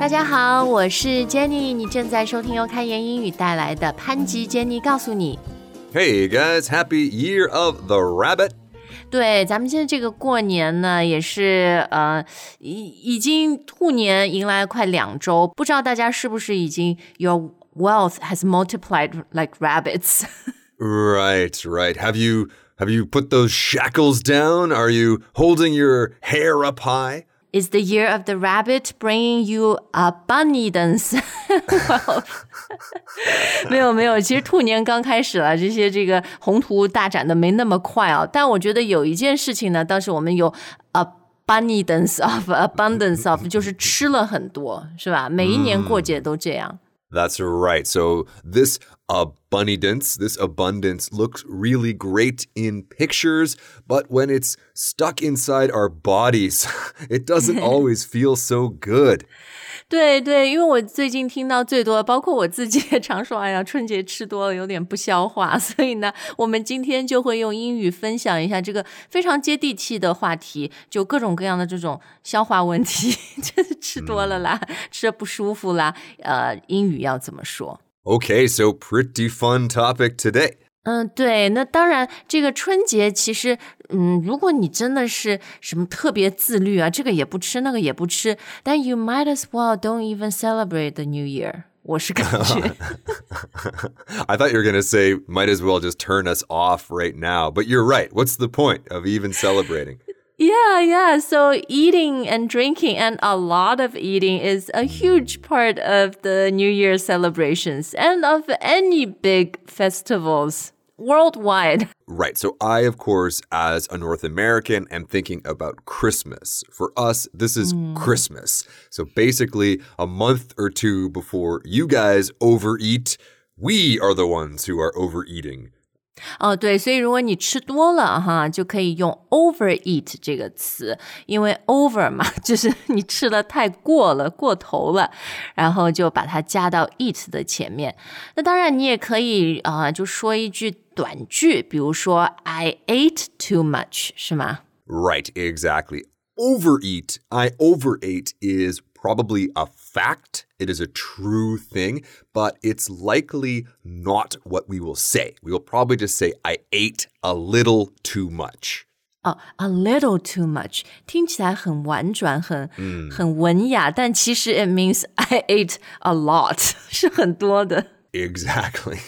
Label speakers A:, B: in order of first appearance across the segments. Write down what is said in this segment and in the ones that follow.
A: 大家好，我是 Jenny，你正在收听由开言英语带来的潘吉 Jenny 告诉你。
B: Hey guys, happy year of the rabbit.
A: 对，咱们现在这个过年呢，也是呃，已已经兔年迎来快两周，不知道大家是不是已经 your wealth has multiplied like rabbits？
B: Right, right. Have you have you put those shackles down? Are you holding your hair up high?
A: Is the year of the rabbit bringing you abundance? 没有没有，其实兔年刚开始了，这些这个宏图大展的没那么快啊。但我觉得有一件事情呢，倒是我们有 abundance of abundance of，就是吃了很多，是吧？每一年过节都这样。
B: That's right. So this abundance, this abundance looks really great in pictures, but when it's stuck inside our bodies, it doesn't always feel so good.
A: 对对，因为我最近听到最多，包括我自己也常说，哎呀，春节吃多了有点不消化，所以呢，我们今天就会用英语分享一下这个非常接地气的话题，就各种各样的这种消化问题，就是吃多了啦，吃的不舒服啦，呃，英语要怎么说
B: ？Okay, so pretty fun topic today.
A: 嗯，对，那当然，这个春节其实，嗯，如果你真的是什么特别自律啊，这个也不吃，那个也不吃，但 you might as well don't even celebrate the New Year。我是感觉。
B: I thought you were going to say might as well just turn us off right now, but you're right. What's the point of even celebrating?
A: Yeah, yeah. So eating and drinking and a lot of eating is a huge part of the New Year celebrations and of any big festivals worldwide.
B: Right. So I, of course, as a North American, am thinking about Christmas. For us, this is hmm. Christmas. So basically, a month or two before you guys overeat, we are the ones who are overeating.
A: 哦，对，所以如果你吃多了哈，就可以用 overeat 这个词，因为 over 嘛，就是你吃的太过了、过头了，然后就把它加到 eat 的前面。那当然，你也可以啊、就说一句短句，比如说 I ate too much，是吗
B: ？Right. Exactly. Overeat, I overate is probably a fact. It is a true thing, but it's likely not what we will say. We will probably just say, I ate a little too much.
A: 哦、a little too much，听起来很婉转，很、很文雅，但其实 it means I ate a lot，是很多的。
B: Exactly.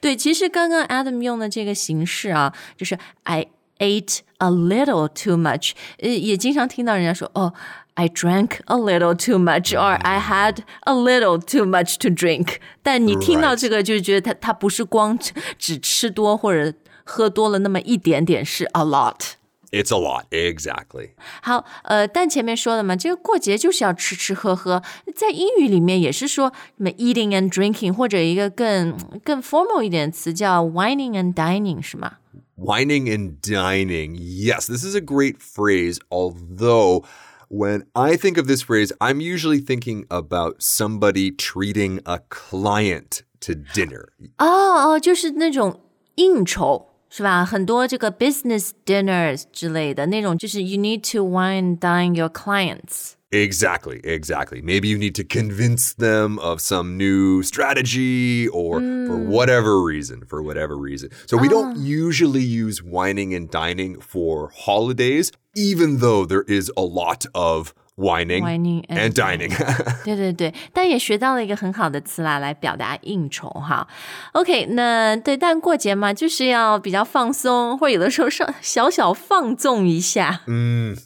A: 对，其实刚刚 Adam 用的这个形式啊，就是 I ate a little too much，呃，也经常听到人家说，哦 ，I drank a little too much，or I had a little too much to drink。但你听到
B: Right.
A: 这个，就觉得它它不是光只只吃多或者喝多了那么一点点，是 a lot。
B: It's a lot. Exactly.
A: 好，呃，但前面说了嘛，这个过节就是要吃吃喝喝，在英语里面也是说什么 eating and drinking，或者一个更更 formal 一点的词叫 wining and dining，是吗？
B: Whining and dining. Yes, this is a great phrase, although when I think of this phrase, I'm usually thinking about somebody treating a client to dinner.
A: 哦哦，就是那种应酬。是吧？很多这个 business dinners 之类的那种，就是 you need to wine and dine your clients。
B: Exactly, exactly. Maybe you need to convince them of some new strategy or mm. for hmm. whatever reason, for whatever reason. So we don't ah. usually use wining and dining for holidays, even though there is a lot of whining,
A: whining and,
B: and dining.
A: 对对对，但也学到了一个很好的词啦，来表达应酬哈。OK，那对，但过节嘛，就是要比较放松，或者有的时候上小小放纵一下。嗯。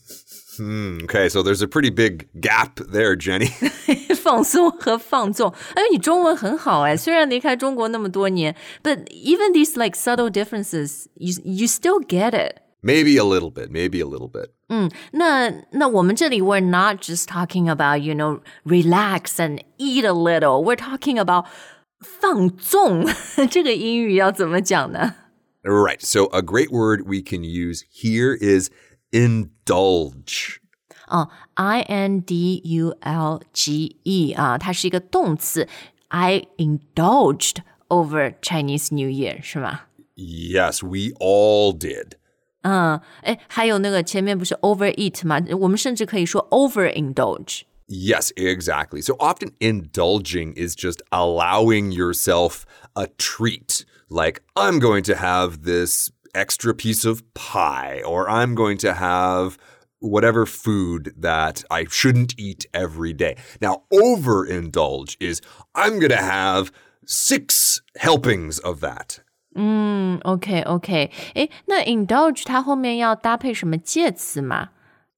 B: Hmm, okay, so there's a pretty big gap there, Jenny.
A: 放松和放纵。哎，你中文很好哎，虽然离开中国那么多年，but even these like subtle differences, you you still get it.
B: maybe a little bit, maybe a little bit.
A: 嗯，那那我们这里 we're not just talking about you know relax and eat a little, we're talking about 放纵。这个英语要怎么讲呢？
B: Right. So a great word we can use here is indulge.
A: 哦，I N D U L G E 啊，它是一个动词。I indulged over Chinese New Year 是吗？
B: Yes, we all did.
A: 嗯，哎，还有那个前面不是 overeat 吗？我们甚至可以说 overindulge。
B: Yes, exactly. So often indulging is just allowing yourself a treat. Like, I'm going to have this extra piece of pie, or I'm going to have whatever food that I shouldn't eat every day. Now, overindulge is I'm going to have six helpings of that.
A: 嗯，OK OK，诶，那 indulge 它后面要搭配什么介词吗？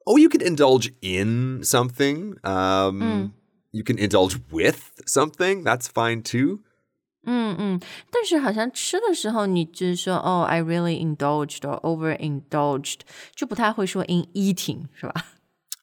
B: Oh, you can indulge in something. Um,
A: Mm.
B: You can indulge with something. That's fine too.
A: 嗯嗯，但是好像吃的时候，你就是说哦，I really indulged or overindulged，就不太会说 in eating，是吧？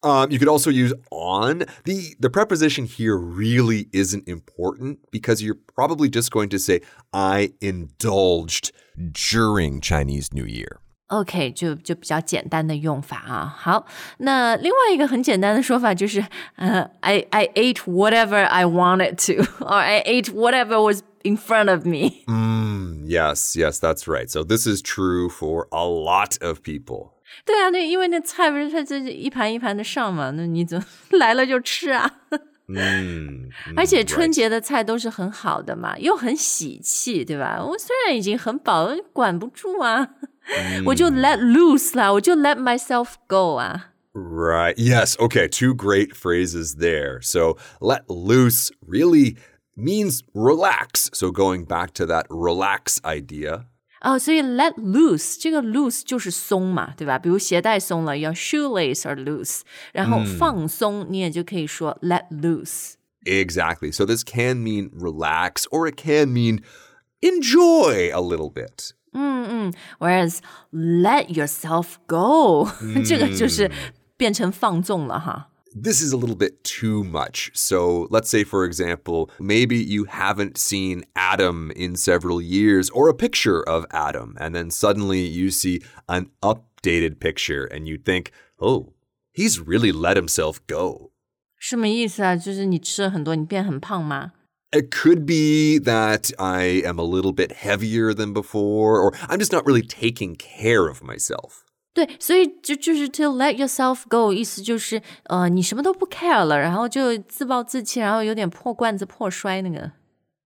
B: Um, you could also use on. The the preposition here really isn't important because you're probably just going to say I indulged during Chinese New Year.
A: OK，就就比较简单的用法啊。好，那另外一个很简单的说法就是，呃，I I ate whatever I wanted to, or I ate whatever was in front of me。
B: Mm, yes, yes, that's right. So this is true for a lot of people.
A: 对啊，那因为那菜不是它这一盘一盘的上嘛，那你怎么来了就吃啊？
B: Mm,
A: 而且
B: mm,
A: 春
B: right.
A: 节的菜都是很好的嘛，又很喜气，对吧？我虽然已经很饱，管不住啊，我就 let loose 啦，我就 let myself go 啊。
B: Right. Yes. Okay. Two great phrases there. So let loose really means relax. So going back to that relax idea.
A: 哦，所以 let loose 这个 loose 就是松嘛，对吧？比如鞋带松了，要 shoelace are loose，然后放松，你也就可以说 let loose。
B: Exactly. So this can mean relax or it can mean enjoy a little bit.
A: Whereas let yourself go，、这个就是变成放纵了哈。
B: This is a little bit too much. So let's say, for example, maybe you haven't seen Adam in several years or a picture of Adam, and then suddenly you see an updated picture and you think, oh, he's really let himself go.
A: 什么意思啊？就是你吃了很多，你变很胖吗？
B: It could be that I am a little bit heavier than before, or I'm just not really taking care of myself.
A: 对，所以就就是 to let yourself go，意思就是呃，你什么都不 care 了，然后就自暴自弃，然后有点破罐子破摔那个。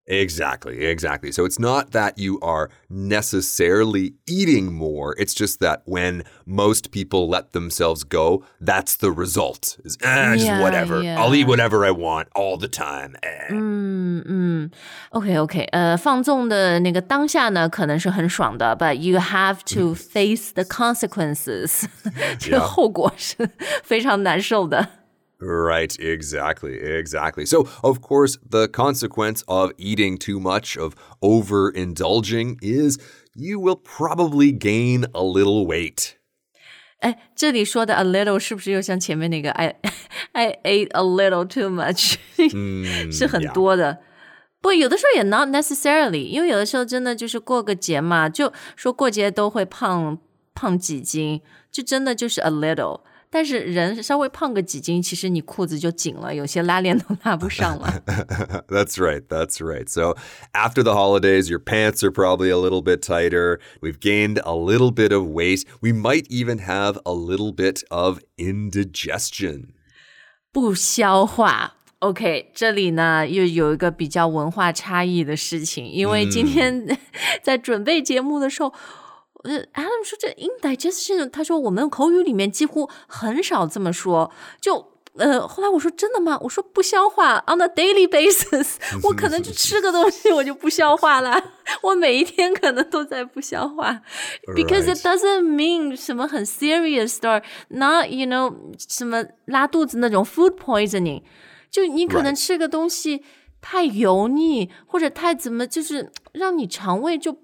B: Exactly, exactly. So it's not that you are necessarily eating more. It's just that when most people let themselves go, that's the result. Is ah, just
A: Yeah,
B: whatever.
A: yeah.
B: I'll eat whatever I want all the time. Eh.
A: 嗯嗯，OK OK，呃，放纵的那个当下呢，可能是很爽的，but you have to face the consequences，这个
B: Yeah.
A: 后果是非常难受的。
B: Right, exactly, exactly. So, of course, the consequence of eating too much, of overindulging, is you will probably gain a little weight.
A: 哎，这里说的 a little 是不是又像前面那个 I I ate a little too much，、是很
B: yeah.
A: 多的。不，有的时候也 not necessarily，因为有的时候真的就是过个节嘛，就说过节都会胖胖几斤，就真的就是 a little。 但是人稍微胖个几斤，其实你裤子就紧了，有些拉链都拉不上了。
B: that's right. That's right. So after the holidays, your pants are probably a little bit tighter. We've gained a little bit of weight. We might even have a little bit of indigestion.
A: 不消化。OK，这里呢又有一个比较文化差异的事情，因为今天在准备节目的时候，呃，Adam 说这 indigestion，他说我们口语里面几乎很少这么说，就。呃，后来我说真的吗？我说不消化，on a daily basis，我可能就吃个东西我就不消化了，我每一天可能都在不消化，because it doesn't mean 什么很 serious or not you know 什么拉肚子那种 food poisoning，就你可能吃个东西太油腻或者太怎么，就是让你肠胃就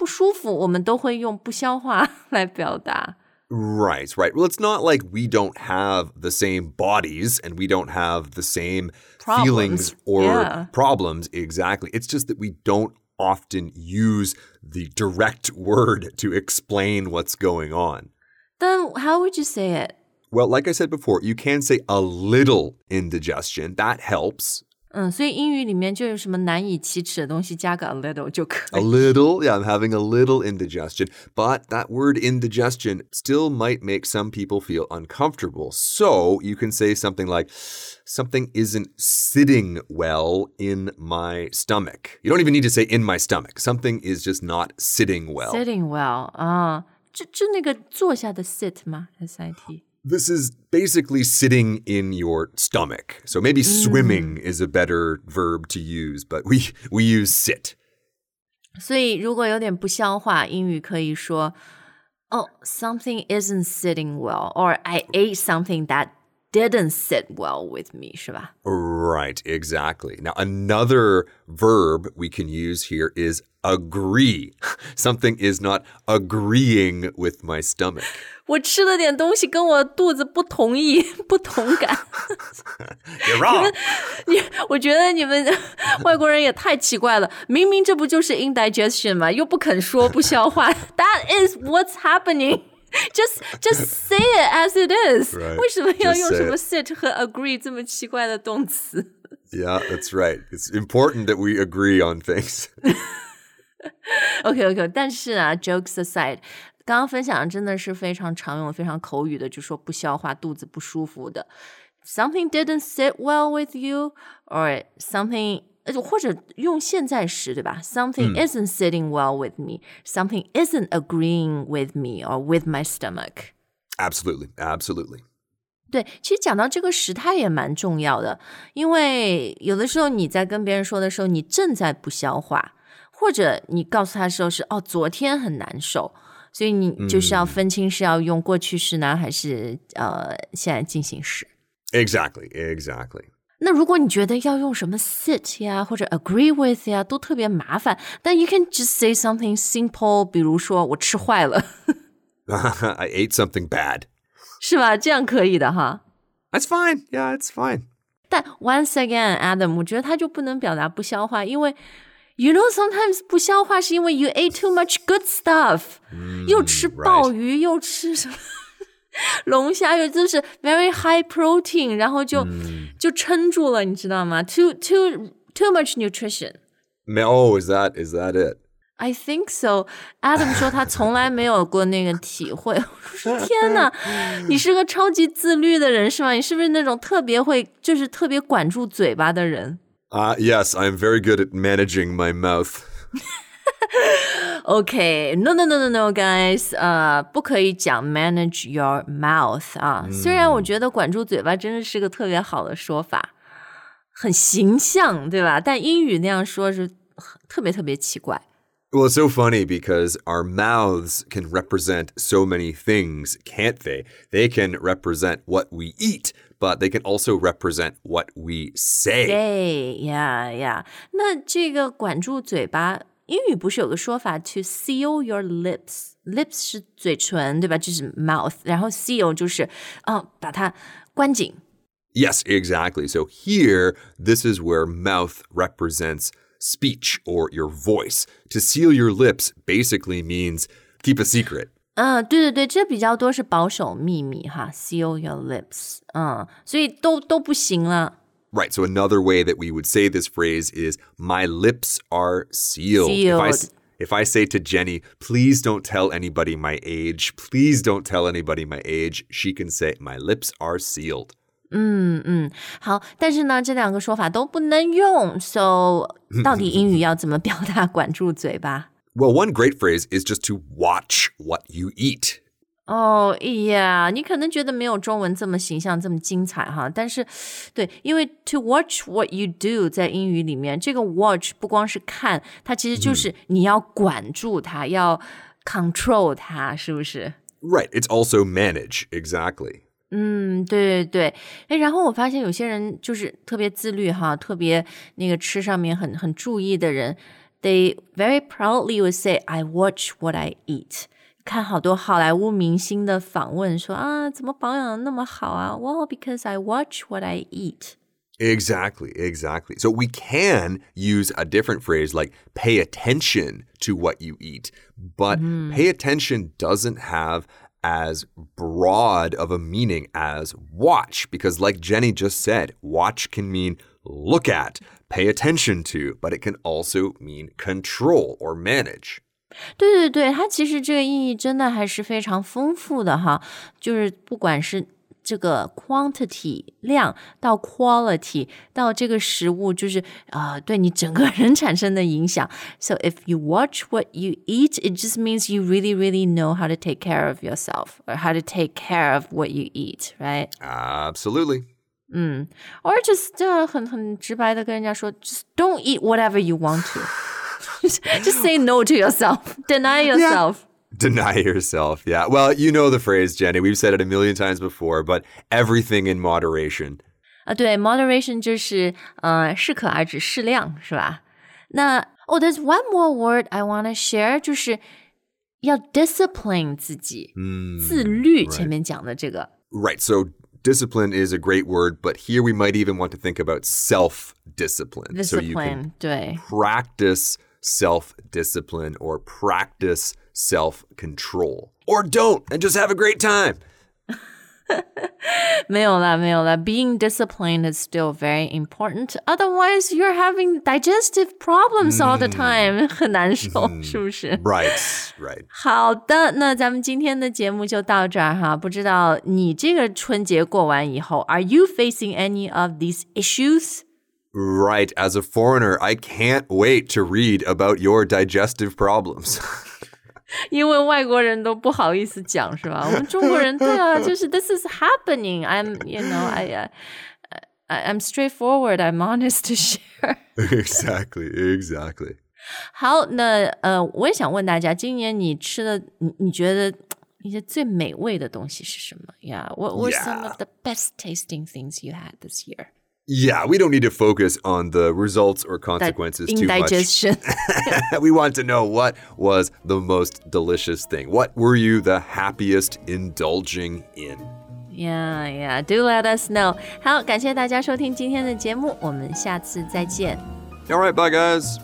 A: 不舒服，我们都会用不消化来表达。
B: Right, right. Well, it's not like we don't have the same bodies and we don't have the same feelings
A: Problems.
B: or
A: Yeah.
B: problems. Exactly. It's just that we don't often use the direct word to explain what's going on.
A: Then how would you say it?
B: Well, like I said before, you can say a little indigestion. That helps.
A: 嗯，所以英语里面就有什么难以启齿的东西，加个 a little 就可
B: A
A: 以。
B: little, yeah, I'm having a little indigestion, but that word indigestion still might make some people feel uncomfortable. So you can say something like, something isn't sitting well in my stomach. You don't even need to say in my stomach. Something is just not sitting well.
A: Sitting well 啊，就就那个坐下的 sit 吗？S I T。
B: This is basically sitting in your stomach. So maybe swimming is a better verb to use, but we we use sit.
A: 所以如果有点不消化，英语可以说，Oh, something isn't sitting well, or I ate something that didn't sit well with me，是吧？
B: Right, exactly. Now, another verb we can use here is agree. Something is not agreeing with my stomach.
A: 我吃了点东西，跟我肚子不同意、不同感。
B: You're wrong.
A: 你，我觉得你们外国人也太奇怪了。明明这不就是 indigestion 吗？又不肯说不消化。That is what's happening. Just just say it as it is.
B: Right.
A: 为什么要
B: Just
A: 用
B: say
A: 什么
B: it.
A: sit 和 agree 这么奇怪的动词？
B: yeah, that's right. It's important that we agree on things.
A: OK OK，但是啊，jokes aside，刚刚分享的真的是非常常用、非常口语的，就说不消化、肚子不舒服的。Something didn't sit well with you, or something，呃， 或者用现在时，对吧？Something isn't sitting well with me. Something isn't agreeing with me or with my stomach.
B: Absolutely, absolutely.
A: 对，其实讲到这个时态也蛮重要的，因为有的时候你在跟别人说的时候，你正在不消化，或者你告诉他的时候是哦，昨天很难受，所以你就是要分清是要用过去式呢，还是呃现在进行时。
B: Exactly, exactly.
A: 那如果你觉得要用什么 sit 呀，或者 agree with 呀，都特别麻烦，但 you can just say something simple，比如说我吃坏了，
B: I ate something bad.
A: 是吧？这样可以的哈。
B: That's fine. Yeah, it's fine.
A: 但 once again, Adam，我觉得他就不能表达不消化，因为 you know sometimes 不消化是因为 you ate too much good stuff，、又吃鲍鱼，又吃什么 龙虾，又就是 very high protein，然后就、就撑住了，你知道吗？Too too too much nutrition。
B: Ma- Oh, is that is that it?
A: I think so. Adam 说他从来没有过那个体会。我说天哪，你是个超级自律的人是吗？你是不是那种特别会，就是特别管住嘴巴的人
B: Uh, yes, I'm very good at managing my mouth.
A: ？OK，no、no no no no guys，呃，不可以讲 manage your mouth 啊。虽然我觉得管住嘴巴真的是个特别好的说法，很形象，对吧？但英语那样说是特别特别奇怪。
B: Well, it's so funny because our mouths can represent so many things, can't they? They can represent what we eat, but they can also represent what we say.
A: 对呀呀，那这个管住嘴巴， 英语不是有个说法 to seal your lips？lips 是嘴唇，对吧？就是 mouth，然后 seal 就是哦，把它关紧。
B: Yes, exactly. So here, this is where mouth represents speech or your voice. To seal your lips basically means keep a secret.
A: 嗯，对对对，这比较多是保守秘密哈，seal your lips，嗯，所以都都不行了。
B: Right. So another way that we would say this phrase is my lips are sealed. If I, s-
A: Sealed.
B: if I say to Jenny, please don't tell anybody my age, please don't tell anybody my age, she can say my lips are sealed.
A: 好，但是呢，这两个说法都不能用，so 到底英语要怎么表达管住嘴巴？
B: Well, one great phrase is just to watch what you eat.
A: 哦，呀，你可能觉得没有中文这么形象、这么精彩哈，但是，对，因为 to watch what you do 在英语里面，这个 watch 不光是看，它其实就是你要管住它，要 control 它，是不是？
B: Right. It's also manage. Exactly.
A: 嗯，对对对，哎，然后我发现有些人就是特别自律哈，特别那个吃上面很很注意的人，they very proudly would say I watch what I eat。 看好多好莱坞明星的访问说啊，怎么保养的那么好啊？Well, because I watch what I eat。
B: Exactly, exactly. So we can use a different phrase like pay attention to what you eat, but pay attention doesn't have as broad of a meaning as watch because like Jenny just said, watch can mean look at, pay attention to, but it can also mean control or manage.
A: 对对对，它其实这个意义真的还是非常丰富的哈，就是不管是这个 quantity 量到 quality 到这个食物，就是啊、呃，对你整个人产生的影响。So if you watch what you eat, it just means you really, really know how to take care of yourself or how to take care of what you eat, right?
B: Absolutely.
A: 嗯，or just 呃很很直白的跟人家说，just don't eat whatever you want to. just, just say no to yourself. Deny yourself.
B: Deny yourself. Yeah. Well, you know the phrase, Jenny. We've said it a million times before, but everything in moderation.
A: 啊，对，moderation 就是呃适可而止，适量，是吧？那哦、oh,，there's one more word I want to share，就是要 discipline 自己，
B: 嗯
A: 自律。
B: right
A: 前面讲的这个，
B: Right. So discipline is a great word, but here we might even want to think about self discipline. So you can
A: discipline，对，
B: practice self discipline or practice self control. Or don't and just have a great time.
A: 没有啦，没有啦。Being disciplined is still very important. Otherwise, you're having digestive problems all the time，、很难受，是不是？
B: Right. Right.
A: 好的，那咱们今天的节目就到这儿哈。不知道你这个春节过完以后，Are you facing any of these issues？
B: Right. As a foreigner, I can't wait to read about your digestive problems.
A: 因为外国人都不好意思讲，是吧？我们中国人对啊，就是 This is happening. I'm, you know, I, uh, I I'm straightforward. I'm honest to share.
B: exactly. Exactly.
A: 好，那呃，我也想问大家，今年你吃的，你你觉得一些最美味的东西是什么？Yeah, what were some
B: Yeah.
A: of the best tasting things you had this year?
B: Yeah, we don't need to focus on the results or
A: That
B: consequences too much.
A: indigestion.
B: we want to know what was the most delicious thing. What were you the happiest indulging in?
A: Yeah, yeah. Do let us know. 好，感谢大家收听今天的节目，我们下次再见。
B: All right, bye guys.